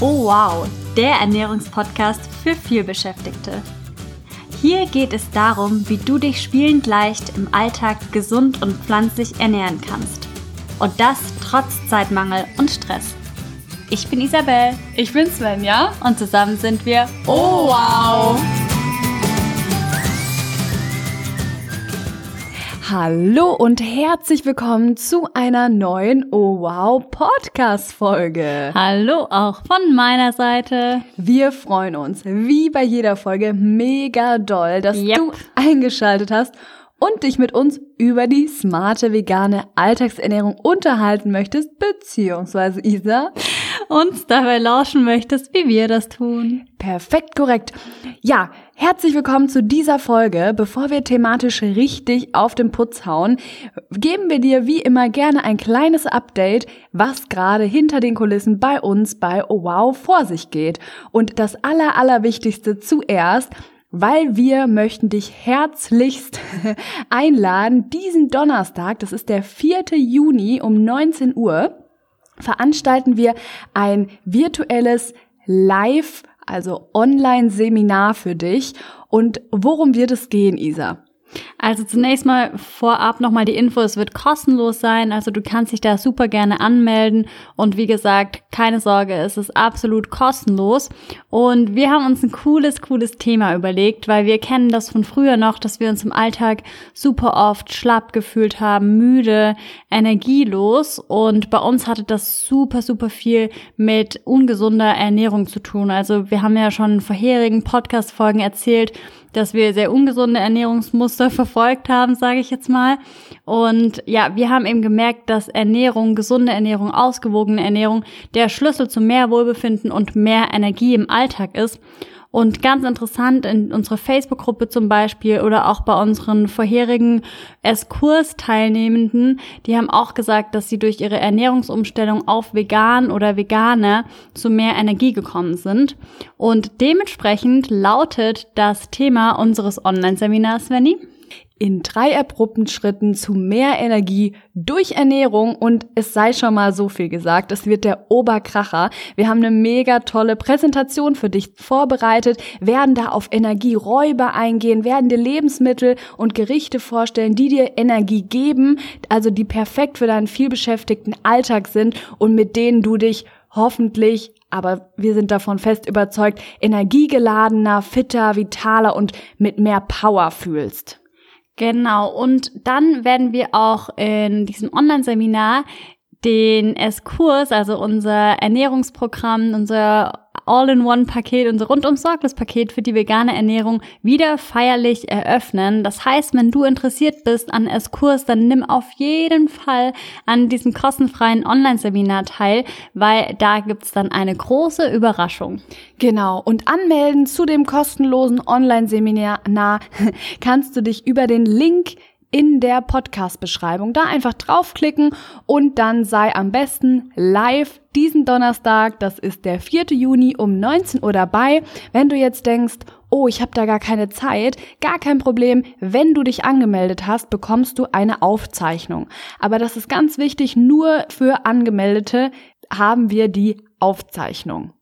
Oh wow, der Ernährungspodcast für vielbeschäftigte. Hier geht es darum, wie du dich spielend leicht im Alltag gesund und pflanzlich ernähren kannst. Und das trotz Zeitmangel und Stress. Ich bin Isabel. Ich bin Svenja. Und zusammen sind wir Oh wow! Hallo und herzlich willkommen zu einer neuen Oh Wow Podcast Folge. Hallo auch von meiner Seite. Wir freuen uns wie bei jeder Folge mega doll, dass Yep. du eingeschaltet hast und dich mit uns über die smarte vegane Alltagsernährung unterhalten möchtest, beziehungsweise Isa. Uns dabei lauschen möchtest, wie wir das tun. Perfekt korrekt. Ja, herzlich willkommen zu dieser Folge. Bevor wir thematisch richtig auf den Putz hauen, geben wir dir wie immer gerne ein kleines Update, was gerade hinter den Kulissen bei uns bei Oh Wow vor sich geht. Und das aller, allerwichtigste zuerst, weil wir möchten dich herzlichst einladen, diesen Donnerstag, das ist der 4. Juni um 19 Uhr, veranstalten wir ein virtuelles Live, also Online-Seminar für dich. Und worum wird es gehen, Isa? Also zunächst mal vorab nochmal die Info, es wird kostenlos sein, also du kannst dich da super gerne anmelden. Und wie gesagt, keine Sorge, es ist absolut kostenlos. Und wir haben uns ein cooles, cooles Thema überlegt, weil wir kennen das von früher noch, dass wir uns im Alltag super oft schlapp gefühlt haben, müde, energielos. Und bei uns hatte das super, super viel mit ungesunder Ernährung zu tun. Also wir haben ja schon in vorherigen Podcast-Folgen erzählt, dass wir sehr ungesunde Ernährungsmuster verfolgt haben, sage ich jetzt mal. Und ja, wir haben eben gemerkt, dass Ernährung, gesunde Ernährung, ausgewogene Ernährung der Schlüssel zu mehr Wohlbefinden und mehr Energie im Alltag ist. Und ganz interessant in unserer Facebook-Gruppe zum Beispiel oder auch bei unseren vorherigen S-Kurs-Teilnehmenden, die haben auch gesagt, dass sie durch ihre Ernährungsumstellung auf vegan oder Veganer zu mehr Energie gekommen sind. Und dementsprechend lautet das Thema unseres Online-Seminars, Svenny. In drei abrupten Schritten zu mehr Energie durch Ernährung und es sei schon mal so viel gesagt, es wird der Oberkracher. Wir haben eine mega tolle Präsentation für dich vorbereitet, werden da auf Energieräuber eingehen, werden dir Lebensmittel und Gerichte vorstellen, die dir Energie geben, also die perfekt für deinen vielbeschäftigten Alltag sind und mit denen du dich hoffentlich aber wir sind davon fest überzeugt, energiegeladener, fitter, vitaler und mit mehr Power fühlst. Genau, und dann werden wir auch in diesem Online-Seminar den S-Kurs, also unser Ernährungsprogramm, unser All-in-One-Paket, unser Rundum-Sorglos-Paket für die vegane Ernährung wieder feierlich eröffnen. Das heißt, wenn du interessiert bist an S-Kurs, dann nimm auf jeden Fall an diesem kostenfreien Online-Seminar teil, weil da gibt's dann eine große Überraschung. Genau, und anmelden zu dem kostenlosen Online-Seminar na, kannst du dich über den Link in der Podcast-Beschreibung da einfach draufklicken und dann sei am besten live diesen Donnerstag, das ist der 4. Juni um 19 Uhr dabei. Wenn du jetzt denkst, oh, ich habe da gar keine Zeit, gar kein Problem. Wenn du dich angemeldet hast, bekommst du eine Aufzeichnung. Aber das ist ganz wichtig, nur für Angemeldete haben wir die Aufzeichnung.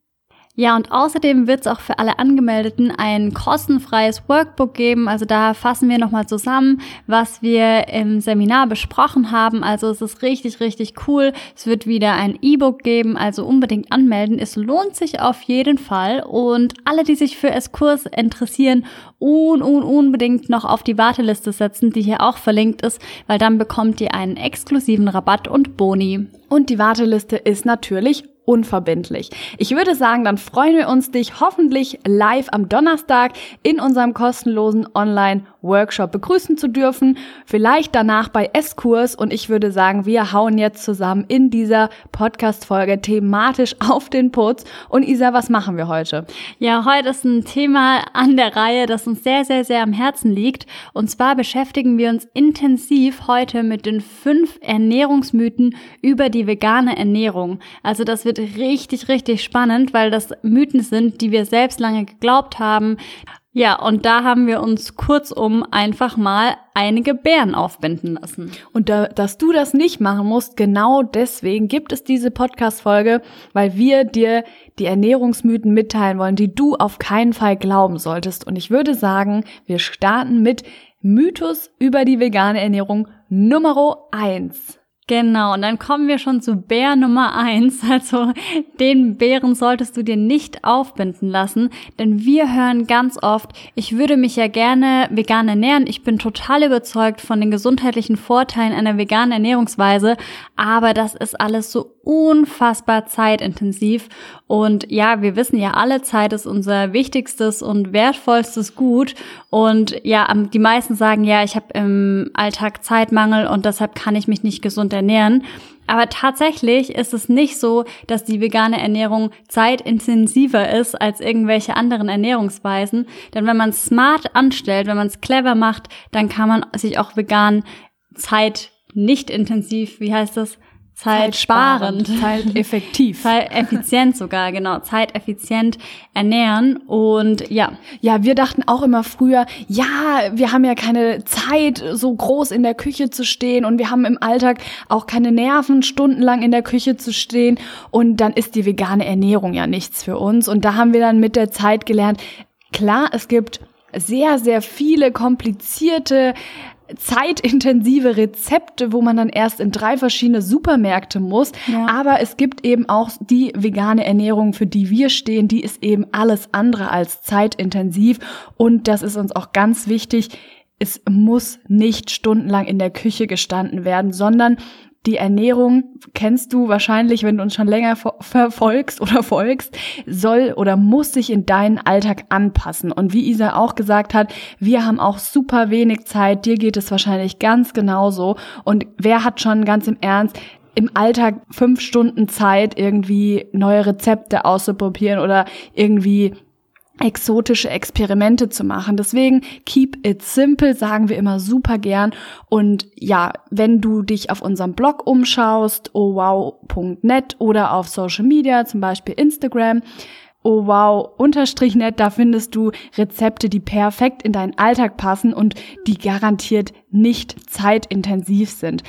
Ja, und außerdem wird es auch für alle Angemeldeten ein kostenfreies Workbook geben. Also da fassen wir nochmal zusammen, was wir im Seminar besprochen haben. Also es ist richtig, richtig cool. Es wird wieder ein E-Book geben, also unbedingt anmelden. Es lohnt sich auf jeden Fall. Und alle, die sich für S-Kurs interessieren, un, un, unbedingt noch auf die Warteliste setzen, die hier auch verlinkt ist, weil dann bekommt ihr einen exklusiven Rabatt und Boni. Und die Warteliste ist natürlich unverbindlich. Ich würde sagen, dann freuen wir uns, dich hoffentlich live am Donnerstag in unserem kostenlosen Online-Workshop begrüßen zu dürfen. Vielleicht danach bei S-Kurs und ich würde sagen, wir hauen jetzt zusammen in dieser Podcast-Folge thematisch auf den Putz. Und Isa, was machen wir heute? Ja, heute ist ein Thema an der Reihe, das uns sehr, sehr, sehr am Herzen liegt. Und zwar beschäftigen wir uns intensiv heute mit den fünf Ernährungsmythen über die vegane Ernährung. Also das wird richtig, richtig spannend, weil das Mythen sind, die wir selbst lange geglaubt haben. Ja, und da haben wir uns kurzum einfach mal einige Beeren aufbinden lassen. Und da, dass du das nicht machen musst, genau deswegen gibt es diese Podcast-Folge, weil wir dir die Ernährungsmythen mitteilen wollen, die du auf keinen Fall glauben solltest. Und ich würde sagen, wir starten mit Mythos über die vegane Ernährung Nummer eins. Genau, und dann kommen wir schon zu Bär Nummer eins. Also den Bären solltest du dir nicht aufbinden lassen, denn wir hören ganz oft, ich würde mich ja gerne vegan ernähren. Ich bin total überzeugt von den gesundheitlichen Vorteilen einer veganen Ernährungsweise, aber das ist alles so unfassbar zeitintensiv. Und ja, wir wissen ja alle, Zeit ist unser wichtigstes und wertvollstes Gut. Und ja, die meisten sagen ja, ich habe im Alltag Zeitmangel und deshalb kann ich mich nicht gesund ernähren. Aber tatsächlich ist es nicht so, dass die vegane Ernährung zeitintensiver ist als irgendwelche anderen Ernährungsweisen. Denn wenn man es smart anstellt, wenn man es clever macht, dann kann man sich auch vegan Zeit nicht intensiv, wie heißt das, zeitsparend, zeiteffektiv, zeiteffizient sogar, genau, zeiteffizient ernähren. Und ja. Ja, wir dachten auch immer früher, ja, wir haben ja keine Zeit, so groß in der Küche zu stehen. Und wir haben im Alltag auch keine Nerven, stundenlang in der Küche zu stehen. Und dann ist die vegane Ernährung ja nichts für uns. Und da haben wir dann mit der Zeit gelernt, klar, es gibt sehr, sehr viele komplizierte zeitintensive Rezepte, wo man dann erst in drei verschiedene Supermärkte muss. Ja. Aber es gibt eben auch die vegane Ernährung, für die wir stehen, die ist eben alles andere als zeitintensiv. Und das ist uns auch ganz wichtig. Es muss nicht stundenlang in der Küche gestanden werden, sondern die Ernährung kennst du wahrscheinlich, wenn du uns schon länger verfolgst oder folgst, soll oder muss sich in deinen Alltag anpassen. Und wie Isa auch gesagt hat, wir haben auch super wenig Zeit. Dir geht es wahrscheinlich ganz genauso. Und wer hat schon ganz im Ernst im Alltag fünf Stunden Zeit, irgendwie neue Rezepte auszuprobieren oder irgendwie exotische Experimente zu machen. Deswegen keep it simple, sagen wir immer super gern. Und ja, wenn du dich auf unserem Blog umschaust, ohwow.net oder auf Social Media, zum Beispiel Instagram, oh wow, unterstrich net, da findest du Rezepte, die perfekt in deinen Alltag passen und die garantiert nicht zeitintensiv sind.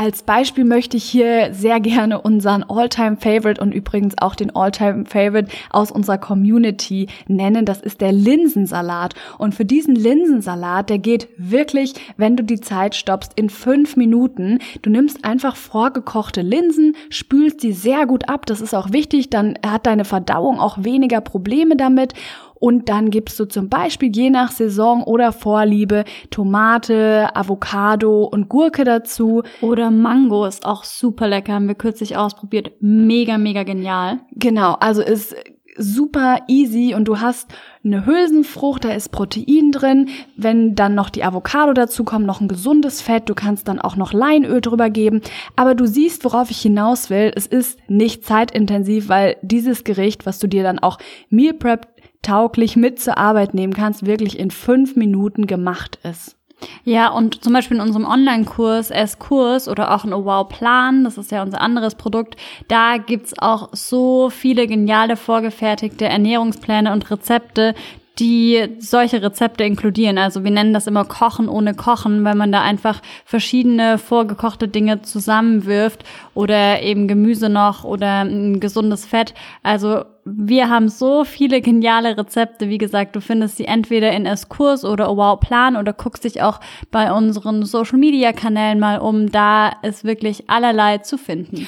Als Beispiel möchte ich hier sehr gerne unseren Alltime favorite und übrigens auch den Alltime favorite aus unserer Community nennen. Das ist der Linsensalat. Und für diesen Linsensalat, der geht wirklich, wenn du die Zeit stoppst, in fünf Minuten. Du nimmst einfach vorgekochte Linsen, spülst die sehr gut ab. Das ist auch wichtig. Dann hat deine Verdauung auch weniger Probleme damit. Und dann gibst du zum Beispiel je nach Saison oder Vorliebe Tomate, Avocado und Gurke dazu. Oder Mango ist auch super lecker, haben wir kürzlich ausprobiert. Mega, mega genial. Genau, also ist super easy und du hast eine Hülsenfrucht, da ist Protein drin. Wenn dann noch die Avocado dazu kommt, noch ein gesundes Fett, du kannst dann auch noch Leinöl drüber geben. Aber du siehst, worauf ich hinaus will. Es ist nicht zeitintensiv, weil dieses Gericht, was du dir dann auch Meal Prep tauglich mit zur Arbeit nehmen kannst, wirklich in fünf Minuten gemacht ist. Ja, und zum Beispiel in unserem Online-Kurs S-Kurs oder auch in Wow-Plan, das ist ja unser anderes Produkt, da gibt's auch so viele geniale vorgefertigte Ernährungspläne und Rezepte, die solche Rezepte inkludieren. Also wir nennen das immer Kochen ohne Kochen, weil man da einfach verschiedene vorgekochte Dinge zusammenwirft oder eben Gemüse noch oder ein gesundes Fett. Also wir haben so viele geniale Rezepte. Wie gesagt, du findest sie entweder in S-Kurs oder Wow Plan oder guckst dich auch bei unseren Social Media Kanälen mal um. Da ist wirklich allerlei zu finden.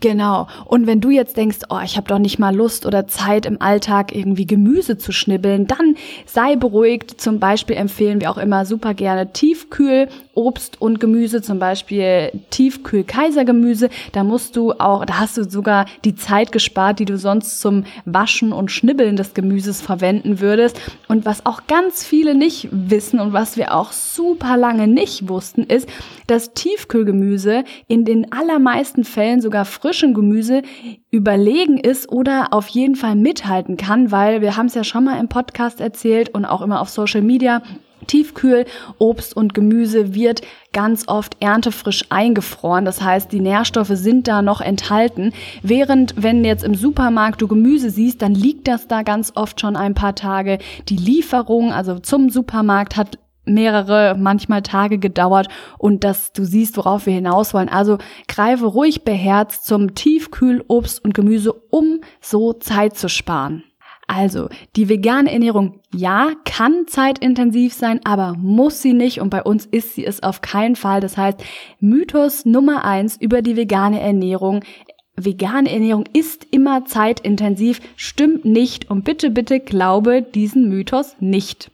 Genau. Und wenn du jetzt denkst, oh, ich habe doch nicht mal Lust oder Zeit im Alltag irgendwie Gemüse zu schnibbeln, dann sei beruhigt. Zum Beispiel empfehlen wir auch immer super gerne Tiefkühl Obst und Gemüse, zum Beispiel Tiefkühl Kaisergemüse. Da musst du auch, da hast du sogar die Zeit gespart, die du sonst zum Waschen und Schnibbeln des Gemüses verwenden würdest. Und was auch ganz viele nicht wissen und was wir auch super lange nicht wussten, ist, dass Tiefkühlgemüse in den allermeisten Fällen sogar frischen Gemüse überlegen ist oder auf jeden Fall mithalten kann, weil wir haben es ja schon mal im Podcast erzählt und auch immer auf Social Media Tiefkühl, Obst und Gemüse wird ganz oft erntefrisch eingefroren. Das heißt, die Nährstoffe sind da noch enthalten. Während, wenn jetzt im Supermarkt du Gemüse siehst, dann liegt das da ganz oft schon ein paar Tage. Die Lieferung, also zum Supermarkt, hat mehrere, manchmal Tage gedauert und dass du siehst, worauf wir hinaus wollen. Also greife ruhig beherzt zum Tiefkühlobst und Gemüse, um so Zeit zu sparen. Also, die vegane Ernährung, ja, kann zeitintensiv sein, aber muss sie nicht und bei uns ist sie es auf keinen Fall. Das heißt, Mythos Nummer eins über die vegane Ernährung. Vegane Ernährung ist immer zeitintensiv, stimmt nicht und bitte, bitte glaube diesen Mythos nicht.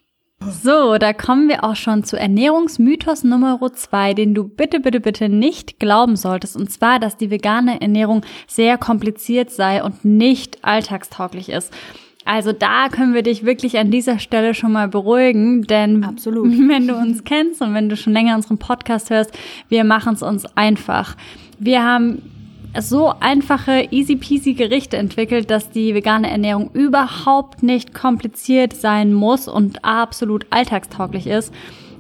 So, da kommen wir auch schon zu Ernährungsmythos Nummer zwei, den du bitte, bitte, bitte nicht glauben solltest. Und zwar, dass die vegane Ernährung sehr kompliziert sei und nicht alltagstauglich ist. Also da können wir dich wirklich an dieser Stelle schon mal beruhigen, denn Absolut. wenn du uns kennst und wenn du schon länger unseren Podcast hörst, wir machen es uns einfach. Wir haben so einfache, easy peasy Gerichte entwickelt, dass die vegane Ernährung überhaupt nicht kompliziert sein muss und absolut alltagstauglich ist.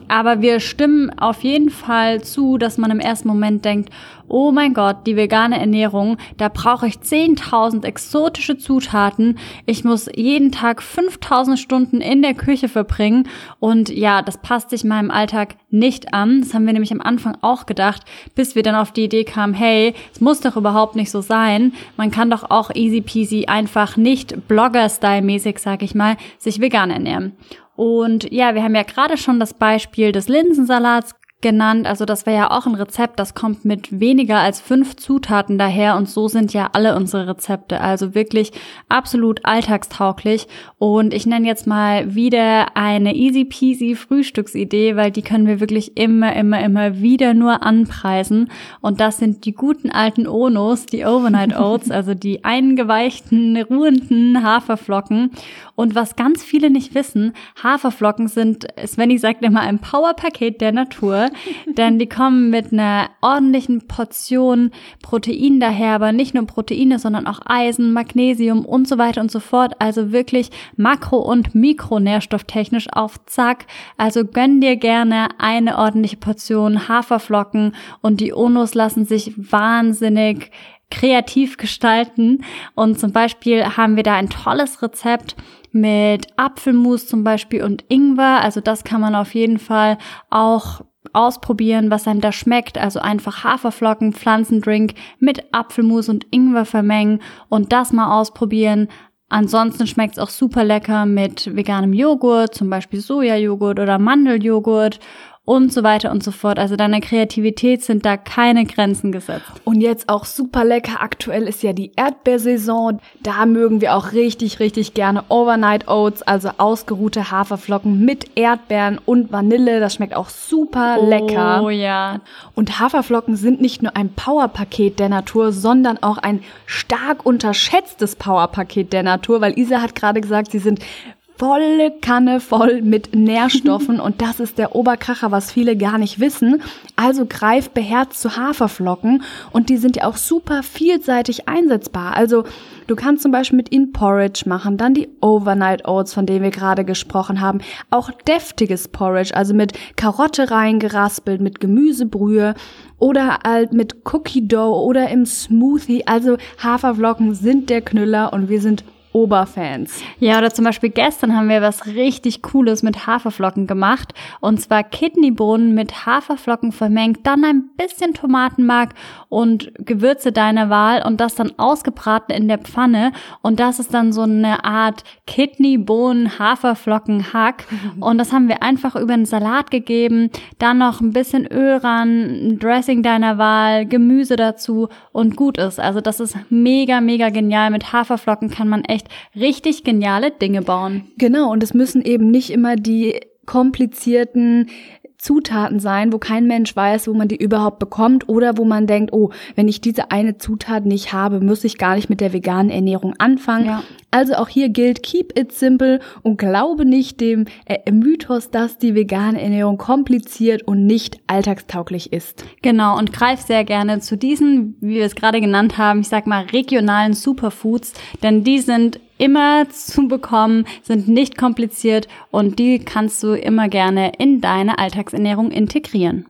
Aber wir stimmen auf jeden Fall zu, dass man im ersten Moment denkt, oh mein Gott, die vegane Ernährung, da brauche ich 10.000 exotische Zutaten. Ich muss jeden Tag 5.000 Stunden in der Küche verbringen. Und ja, das passt sich meinem Alltag nicht an. Das haben wir nämlich am Anfang auch gedacht, bis wir dann auf die Idee kamen, hey, es muss doch überhaupt nicht so sein. Man kann doch auch easy peasy einfach nicht Blogger-Style-mäßig, sag ich mal, sich vegan ernähren. Und ja, wir haben ja gerade schon das Beispiel des Linsensalats genannt. Also das wäre ja auch ein Rezept, das kommt mit weniger als fünf Zutaten daher und so sind ja alle unsere Rezepte. Also wirklich absolut alltagstauglich. Und ich nenne jetzt mal wieder eine easy peasy Frühstücksidee, weil die können wir wirklich immer, immer, immer wieder nur anpreisen. Und das sind die guten alten Onos, die Overnight Oats, also die eingeweichten, ruhenden Haferflocken. Und was ganz viele nicht wissen, Haferflocken sind, Svenny sagt immer, ein Powerpaket der Natur denn die kommen mit einer ordentlichen Portion Protein daher, aber nicht nur Proteine, sondern auch Eisen, Magnesium und so weiter und so fort. Also wirklich makro- und mikronährstofftechnisch auf Zack. Also gönn dir gerne eine ordentliche Portion Haferflocken und die Onos lassen sich wahnsinnig kreativ gestalten. Und zum Beispiel haben wir da ein tolles Rezept mit Apfelmus zum Beispiel und Ingwer. Also das kann man auf jeden Fall auch ausprobieren, was einem da schmeckt. Also einfach Haferflocken, Pflanzendrink mit Apfelmus und Ingwer vermengen und das mal ausprobieren. Ansonsten schmeckt es auch super lecker mit veganem Joghurt, zum Beispiel Sojajoghurt oder Mandeljoghurt und so weiter und so fort. Also deiner Kreativität sind da keine Grenzen gesetzt. Und jetzt auch super lecker. Aktuell ist ja die Erdbeersaison. Da mögen wir auch richtig, richtig gerne Overnight Oats, also ausgeruhte Haferflocken mit Erdbeeren und Vanille. Das schmeckt auch super lecker. Oh ja. Und Haferflocken sind nicht nur ein Powerpaket der Natur, sondern auch ein stark unterschätztes Powerpaket der Natur, weil Isa hat gerade gesagt, sie sind volle Kanne voll mit Nährstoffen und das ist der Oberkracher, was viele gar nicht wissen. Also greif beherzt zu Haferflocken und die sind ja auch super vielseitig einsetzbar. Also du kannst zum Beispiel mit ihnen Porridge machen, dann die Overnight Oats, von denen wir gerade gesprochen haben, auch deftiges Porridge, also mit Karotte reingeraspelt, mit Gemüsebrühe oder halt mit Cookie Dough oder im Smoothie. Also Haferflocken sind der Knüller und wir sind Oberfans. Ja, oder zum Beispiel gestern haben wir was richtig Cooles mit Haferflocken gemacht. Und zwar Kidneybohnen mit Haferflocken vermengt, dann ein bisschen Tomatenmark und Gewürze deiner Wahl und das dann ausgebraten in der Pfanne. Und das ist dann so eine Art Kidneybohnen-Haferflocken-Hack. Und das haben wir einfach über einen Salat gegeben. Dann noch ein bisschen Öl ran, Dressing deiner Wahl, Gemüse dazu und gut ist. Also das ist mega, mega genial. Mit Haferflocken kann man echt echt richtig geniale Dinge bauen. Genau, und es müssen eben nicht immer die komplizierten Zutaten sein, wo kein Mensch weiß, wo man die überhaupt bekommt oder wo man denkt, oh, wenn ich diese eine Zutat nicht habe, muss ich gar nicht mit der veganen Ernährung anfangen. Ja. Also auch hier gilt, keep it simple und glaube nicht dem äh, Mythos, dass die vegane Ernährung kompliziert und nicht alltagstauglich ist. Genau, und greif sehr gerne zu diesen, wie wir es gerade genannt haben, ich sag mal regionalen Superfoods, denn die sind immer zu bekommen, sind nicht kompliziert und die kannst du immer gerne in deine Alltagsernährung integrieren.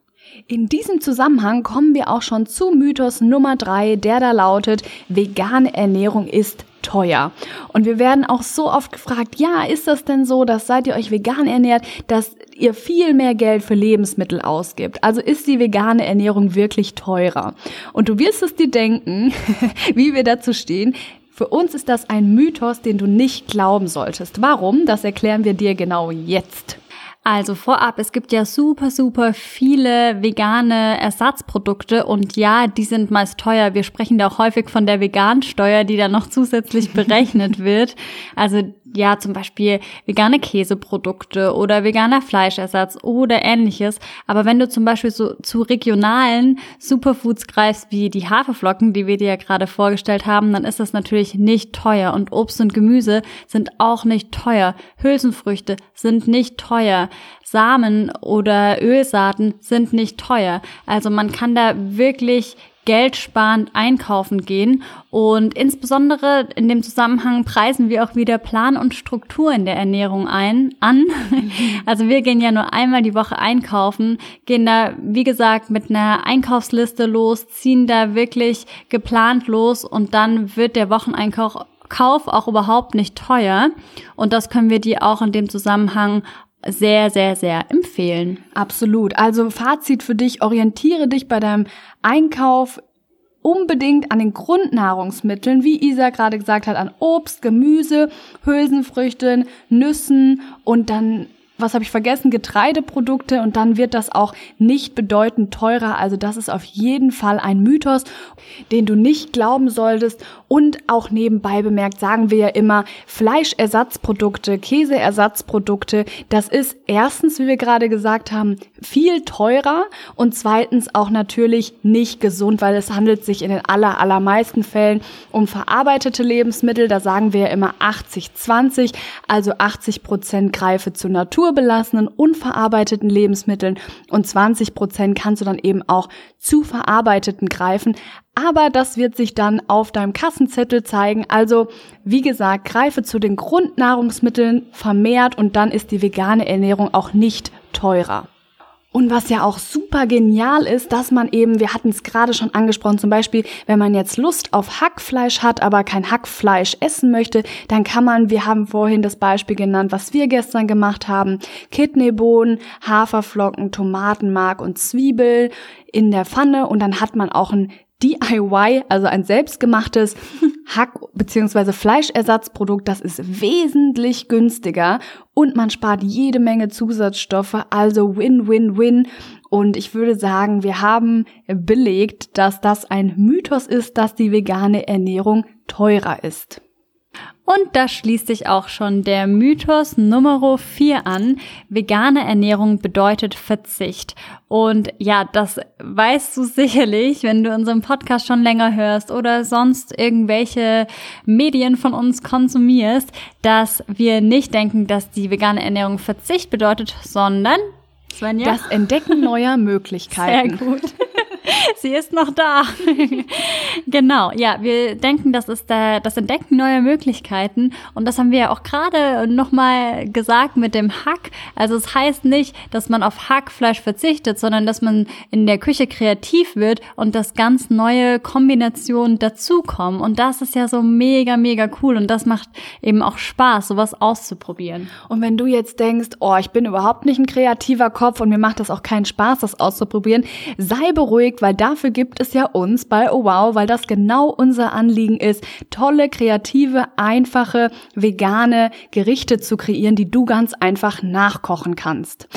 In diesem Zusammenhang kommen wir auch schon zu Mythos Nummer drei, der da lautet, vegane Ernährung ist teuer. Und wir werden auch so oft gefragt, ja, ist das denn so, dass seit ihr euch vegan ernährt, dass ihr viel mehr Geld für Lebensmittel ausgibt? Also ist die vegane Ernährung wirklich teurer? Und du wirst es dir denken, wie wir dazu stehen. Für uns ist das ein Mythos, den du nicht glauben solltest. Warum? Das erklären wir dir genau jetzt. Also vorab, es gibt ja super, super viele vegane Ersatzprodukte und ja, die sind meist teuer. Wir sprechen da auch häufig von der Vegansteuer, die dann noch zusätzlich berechnet wird. Also ja, zum Beispiel vegane Käseprodukte oder veganer Fleischersatz oder ähnliches. Aber wenn du zum Beispiel so zu regionalen Superfoods greifst, wie die Haferflocken, die wir dir ja gerade vorgestellt haben, dann ist das natürlich nicht teuer. Und Obst und Gemüse sind auch nicht teuer. Hülsenfrüchte sind nicht teuer. Samen oder Ölsaaten sind nicht teuer. Also man kann da wirklich geldsparend einkaufen gehen. Und insbesondere in dem Zusammenhang preisen wir auch wieder Plan und Struktur in der Ernährung ein, an. Also wir gehen ja nur einmal die Woche einkaufen, gehen da, wie gesagt, mit einer Einkaufsliste los, ziehen da wirklich geplant los und dann wird der Wocheneinkauf Kauf auch überhaupt nicht teuer. Und das können wir dir auch in dem Zusammenhang sehr, sehr, sehr empfehlen. Absolut. Also Fazit für dich, orientiere dich bei deinem Einkauf unbedingt an den Grundnahrungsmitteln, wie Isa gerade gesagt hat, an Obst, Gemüse, Hülsenfrüchten, Nüssen und dann was habe ich vergessen, Getreideprodukte und dann wird das auch nicht bedeutend teurer. Also das ist auf jeden Fall ein Mythos, den du nicht glauben solltest. Und auch nebenbei bemerkt sagen wir ja immer, Fleischersatzprodukte, Käseersatzprodukte, das ist erstens, wie wir gerade gesagt haben, viel teurer und zweitens auch natürlich nicht gesund, weil es handelt sich in den aller, allermeisten Fällen um verarbeitete Lebensmittel. Da sagen wir ja immer 80-20, also 80 Prozent greife zur Natur naturbelassenen, unverarbeiteten Lebensmitteln und 20 Prozent kannst du dann eben auch zu verarbeiteten greifen. Aber das wird sich dann auf deinem Kassenzettel zeigen. Also, wie gesagt, greife zu den Grundnahrungsmitteln vermehrt und dann ist die vegane Ernährung auch nicht teurer. Und was ja auch super genial ist, dass man eben, wir hatten es gerade schon angesprochen, zum Beispiel, wenn man jetzt Lust auf Hackfleisch hat, aber kein Hackfleisch essen möchte, dann kann man, wir haben vorhin das Beispiel genannt, was wir gestern gemacht haben, Kidneybohnen, Haferflocken, Tomatenmark und Zwiebel in der Pfanne und dann hat man auch ein DIY, also ein selbstgemachtes Hack- bzw. Fleischersatzprodukt, das ist wesentlich günstiger und man spart jede Menge Zusatzstoffe, also Win-Win-Win. Und ich würde sagen, wir haben belegt, dass das ein Mythos ist, dass die vegane Ernährung teurer ist. Und da schließt sich auch schon der Mythos Nummer 4 an. Vegane Ernährung bedeutet Verzicht. Und ja, das weißt du sicherlich, wenn du unseren Podcast schon länger hörst oder sonst irgendwelche Medien von uns konsumierst, dass wir nicht denken, dass die vegane Ernährung Verzicht bedeutet, sondern Svenja? Das Entdecken neuer Möglichkeiten. Sehr gut. Sie ist noch da. genau, ja, wir denken, das ist da, das Entdecken neuer Möglichkeiten. Und das haben wir ja auch gerade nochmal gesagt mit dem Hack. Also es heißt nicht, dass man auf Hackfleisch verzichtet, sondern dass man in der Küche kreativ wird und dass ganz neue Kombinationen dazukommen. Und das ist ja so mega, mega cool. Und das macht eben auch Spaß, sowas auszuprobieren. Und wenn du jetzt denkst, oh, ich bin überhaupt nicht ein kreativer Kopf und mir macht das auch keinen Spaß, das auszuprobieren, sei beruhigt, weil dafür gibt es ja uns bei Oh Wow, weil das genau unser Anliegen ist, tolle, kreative, einfache, vegane Gerichte zu kreieren, die du ganz einfach nachkochen kannst.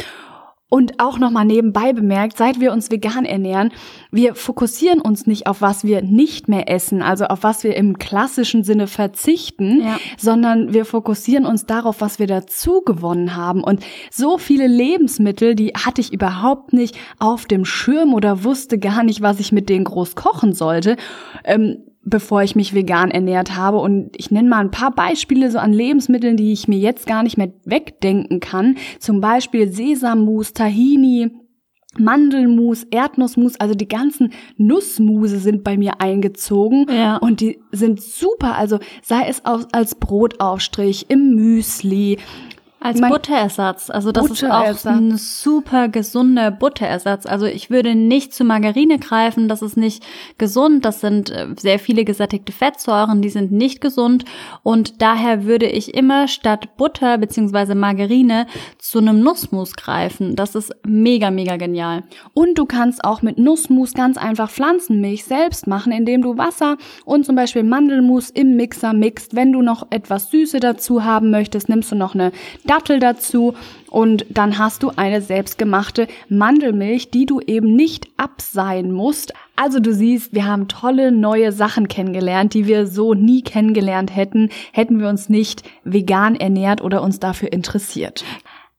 Und auch nochmal nebenbei bemerkt, seit wir uns vegan ernähren, wir fokussieren uns nicht auf was wir nicht mehr essen, also auf was wir im klassischen Sinne verzichten, ja. sondern wir fokussieren uns darauf, was wir dazu gewonnen haben. Und so viele Lebensmittel, die hatte ich überhaupt nicht auf dem Schirm oder wusste gar nicht, was ich mit denen groß kochen sollte. Ähm, bevor ich mich vegan ernährt habe. Und ich nenne mal ein paar Beispiele so an Lebensmitteln, die ich mir jetzt gar nicht mehr wegdenken kann. Zum Beispiel Sesammus, Tahini, Mandelmus, Erdnussmus, also die ganzen Nussmuse sind bei mir eingezogen Ja. und die sind super. Also sei es als Brotaufstrich, im Müsli. Als Man- Butterersatz. Also das ist Butterersatz. auch ein super gesunder Butterersatz. Also ich würde nicht zu Margarine greifen, das ist nicht gesund. Das sind äh, sehr viele gesättigte Fettsäuren, die sind nicht gesund. Und daher würde ich immer statt Butter beziehungsweise Margarine zu einem Nussmus greifen. Das ist mega, mega genial. Und du kannst auch mit Nussmus ganz einfach Pflanzenmilch selbst machen, indem du Wasser und zum Beispiel Mandelmus im Mixer mixt. Wenn du noch etwas Süße dazu haben möchtest, nimmst du noch eine Dattel dazu und dann hast du eine selbstgemachte Mandelmilch, die du eben nicht abseihen musst. Also du siehst, wir haben tolle neue Sachen kennengelernt, die wir so nie kennengelernt hätten, hätten wir uns nicht vegan ernährt oder uns dafür interessiert.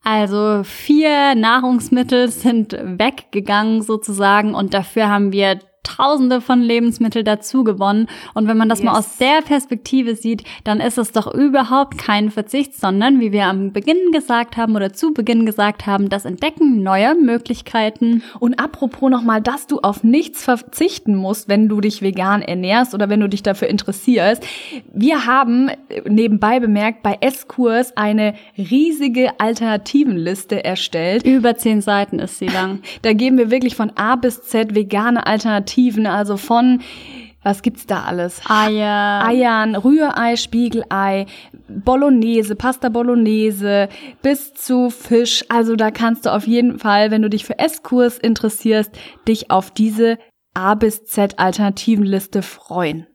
Also vier Nahrungsmittel sind weggegangen sozusagen und dafür haben wir Tausende von Lebensmitteln dazu gewonnen. Und wenn man das mal Yes. aus der Perspektive sieht, dann ist es doch überhaupt kein Verzicht, sondern, wie wir am Beginn gesagt haben oder zu Beginn gesagt haben, das Entdecken neuer Möglichkeiten. Und apropos nochmal, dass du auf nichts verzichten musst, wenn du dich vegan ernährst oder wenn du dich dafür interessierst. Wir haben äh, nebenbei bemerkt bei S-Kurs eine riesige Alternativenliste erstellt. Über zehn Seiten ist sie lang. Da geben wir wirklich von A bis Z vegane Alternativen, also von was gibt's da alles? Eier. Eiern, Rührei, Spiegelei, Bolognese, Pasta Bolognese, bis zu Fisch. Also da kannst du auf jeden Fall, wenn du dich für Esskurs interessierst, dich auf diese A bis Z Alternativenliste freuen.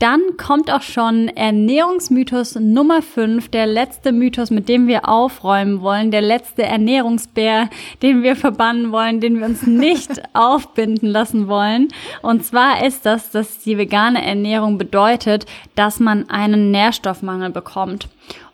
Dann kommt auch schon Ernährungsmythos Nummer 5, der letzte Mythos, mit dem wir aufräumen wollen, der letzte Ernährungsbär, den wir verbannen wollen, den wir uns nicht aufbinden lassen wollen. Und zwar ist das, dass die vegane Ernährung bedeutet, dass man einen Nährstoffmangel bekommt.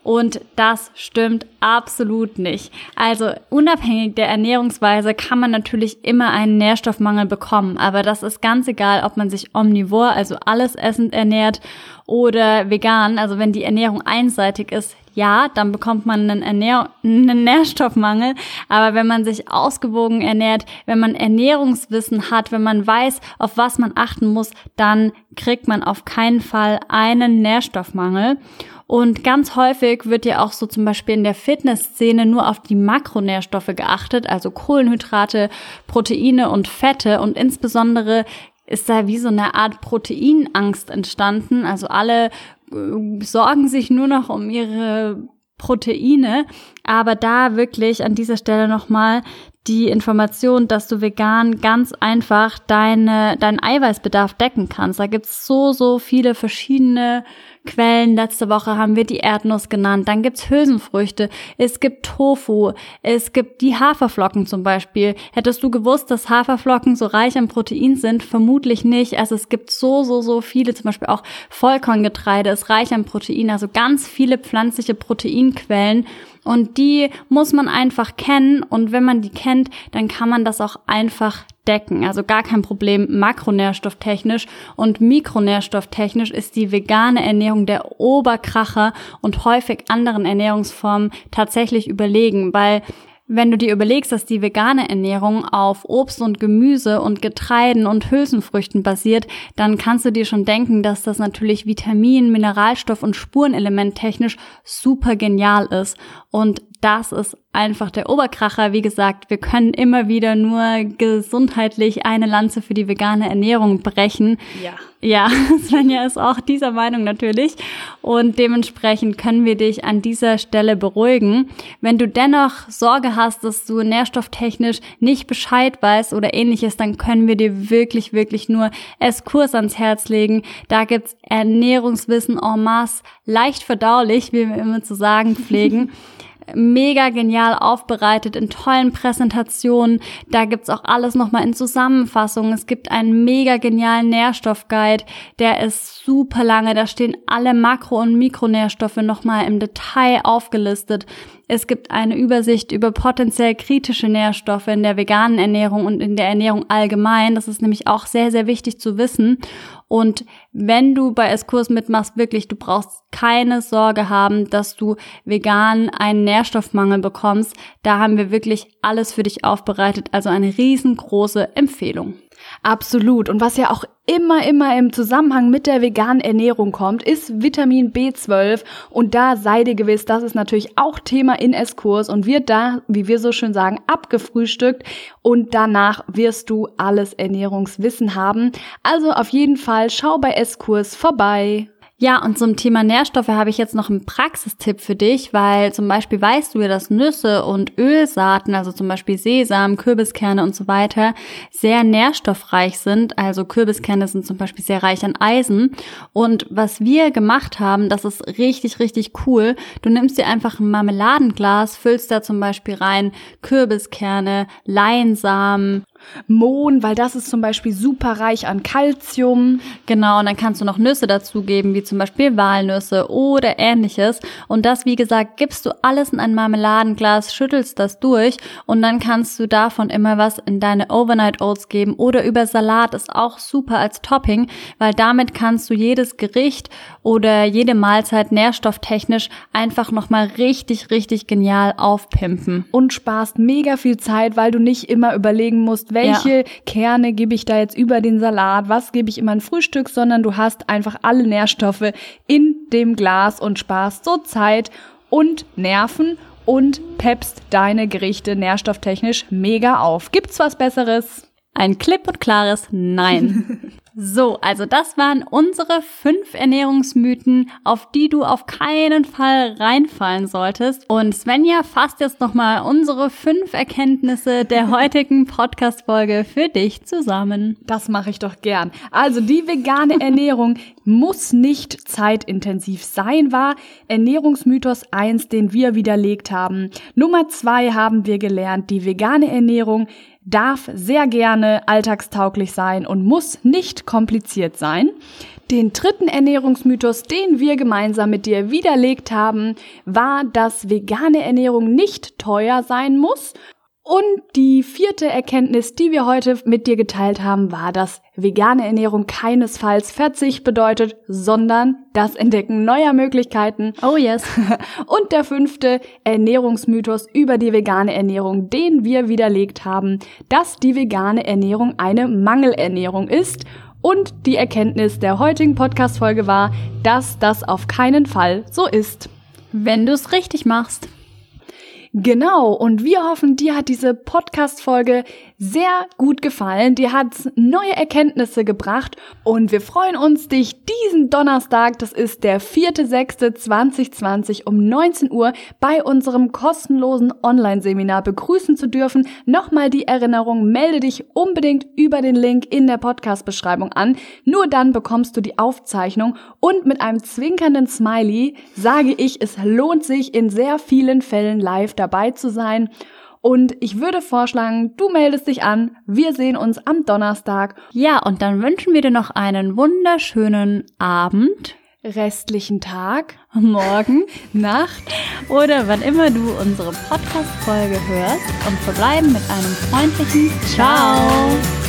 Und das stimmt absolut nicht. Also unabhängig der Ernährungsweise kann man natürlich immer einen Nährstoffmangel bekommen. Aber das ist ganz egal, ob man sich omnivor, also alles essend ernährt oder vegan. Also wenn die Ernährung einseitig ist, ja, dann bekommt man einen, Ernähr einen Nährstoffmangel. Aber wenn man sich ausgewogen ernährt, wenn man Ernährungswissen hat, wenn man weiß, auf was man achten muss, dann kriegt man auf keinen Fall einen Nährstoffmangel. Und ganz häufig wird ja auch so zum Beispiel in der Fitnessszene nur auf die Makronährstoffe geachtet, also Kohlenhydrate, Proteine und Fette. Und insbesondere ist da wie so eine Art Proteinangst entstanden. Also alle äh, sorgen sich nur noch um ihre Proteine. Aber da wirklich an dieser Stelle nochmal die Information, dass du vegan ganz einfach deine, deinen Eiweißbedarf decken kannst. Da gibt's so, so viele verschiedene Quellen. Letzte Woche haben wir die Erdnuss genannt. Dann gibt's Hülsenfrüchte. Es gibt Tofu. Es gibt die Haferflocken zum Beispiel. Hättest du gewusst, dass Haferflocken so reich an Protein sind? Vermutlich nicht. Also es gibt so, so, so viele. Zum Beispiel auch Vollkorngetreide ist reich an Protein. Also ganz viele pflanzliche Proteinquellen. Und die muss man einfach kennen. Und wenn man die kennt, dann kann man das auch einfach decken. Also gar kein Problem makronährstofftechnisch und mikronährstofftechnisch ist die vegane Ernährung der Oberkracher und häufig anderen Ernährungsformen tatsächlich überlegen, weil wenn du dir überlegst, dass die vegane Ernährung auf Obst und Gemüse und Getreiden und Hülsenfrüchten basiert, dann kannst du dir schon denken, dass das natürlich Vitamin, Mineralstoff und Spurenelement technisch super genial ist. Und das ist einfach der Oberkracher. Wie gesagt, wir können immer wieder nur gesundheitlich eine Lanze für die vegane Ernährung brechen. Ja. Ja, Svenja ist auch dieser Meinung natürlich. Und dementsprechend können wir dich an dieser Stelle beruhigen. Wenn du dennoch Sorge hast, dass du nährstofftechnisch nicht Bescheid weißt oder ähnliches, dann können wir dir wirklich, wirklich nur S-Kurs ans Herz legen. Da gibt's Ernährungswissen en masse, leicht verdaulich, wie wir immer zu sagen pflegen mega genial aufbereitet in tollen Präsentationen. Da gibt's auch alles nochmal in Zusammenfassung. Es gibt einen mega genialen Nährstoffguide, der ist super lange. Da stehen alle Makro- und Mikronährstoffe nochmal im Detail aufgelistet. Es gibt eine Übersicht über potenziell kritische Nährstoffe in der veganen Ernährung und in der Ernährung allgemein. Das ist nämlich auch sehr, sehr wichtig zu wissen. Und wenn du bei Eskurs mitmachst, wirklich, du brauchst keine Sorge haben, dass du vegan einen Nährstoffmangel bekommst. Da haben wir wirklich alles für dich aufbereitet. Also eine riesengroße Empfehlung. Absolut. Und was ja auch immer, immer im Zusammenhang mit der veganen Ernährung kommt, ist Vitamin B12. Und da sei dir gewiss, das ist natürlich auch Thema in S-Kurs und wird da, wie wir so schön sagen, abgefrühstückt. Und danach wirst du alles Ernährungswissen haben. Also auf jeden Fall schau bei S-Kurs vorbei. Ja, und zum Thema Nährstoffe habe ich jetzt noch einen Praxistipp für dich, weil zum Beispiel weißt du ja, dass Nüsse und Ölsaaten, also zum Beispiel Sesam, Kürbiskerne und so weiter, sehr nährstoffreich sind. Also Kürbiskerne sind zum Beispiel sehr reich an Eisen. Und was wir gemacht haben, das ist richtig, richtig cool. Du nimmst dir einfach ein Marmeladenglas, füllst da zum Beispiel rein Kürbiskerne, Leinsamen, Mohn, weil das ist zum Beispiel super reich an Kalzium. Genau, und dann kannst du noch Nüsse dazugeben, wie zum Beispiel Walnüsse oder ähnliches. Und das, wie gesagt, gibst du alles in ein Marmeladenglas, schüttelst das durch und dann kannst du davon immer was in deine Overnight Oats geben oder über Salat ist auch super als Topping, weil damit kannst du jedes Gericht oder jede Mahlzeit nährstofftechnisch einfach nochmal richtig, richtig genial aufpimpen. Und sparst mega viel Zeit, weil du nicht immer überlegen musst, welche ja. Kerne gebe ich da jetzt über den Salat, was gebe ich in mein Frühstück, sondern du hast einfach alle Nährstoffe in dem Glas und sparst so Zeit und Nerven und peppst deine Gerichte nährstofftechnisch mega auf. Gibt's was Besseres? Ein klipp und klares Nein. So, also das waren unsere fünf Ernährungsmythen, auf die du auf keinen Fall reinfallen solltest. Und Svenja fasst jetzt nochmal unsere fünf Erkenntnisse der heutigen Podcast-Folge für dich zusammen. Das mache ich doch gern. Also die vegane Ernährung muss nicht zeitintensiv sein, war Ernährungsmythos eins, den wir widerlegt haben. Nummer zwei haben wir gelernt, die vegane Ernährung darf sehr gerne alltagstauglich sein und muss nicht kompliziert sein. Den dritten Ernährungsmythos, den wir gemeinsam mit dir widerlegt haben, war, dass vegane Ernährung nicht teuer sein muss und die vierte Erkenntnis, die wir heute mit dir geteilt haben, war, dass vegane Ernährung keinesfalls Verzicht bedeutet, sondern das Entdecken neuer Möglichkeiten. Oh yes. Und der fünfte Ernährungsmythos über die vegane Ernährung, den wir widerlegt haben, dass die vegane Ernährung eine Mangelernährung ist. Und die Erkenntnis der heutigen Podcast-Folge war, dass das auf keinen Fall so ist. Wenn du es richtig machst. Genau, und wir hoffen, dir hat diese Podcast-Folge sehr gut gefallen. Dir hat neue Erkenntnisse gebracht und wir freuen uns, dich diesen Donnerstag, das ist der 4.6.2020 um 19 Uhr bei unserem kostenlosen Online-Seminar begrüßen zu dürfen. Nochmal die Erinnerung, melde dich unbedingt über den Link in der Podcast-Beschreibung an. Nur dann bekommst du die Aufzeichnung und mit einem zwinkernden Smiley sage ich, es lohnt sich in sehr vielen Fällen live dabei zu sein. Und ich würde vorschlagen, du meldest dich an. Wir sehen uns am Donnerstag. Ja, und dann wünschen wir dir noch einen wunderschönen Abend. Restlichen Tag, morgen, Nacht oder wann immer du unsere Podcast-Folge hörst und verbleiben mit einem freundlichen Ciao.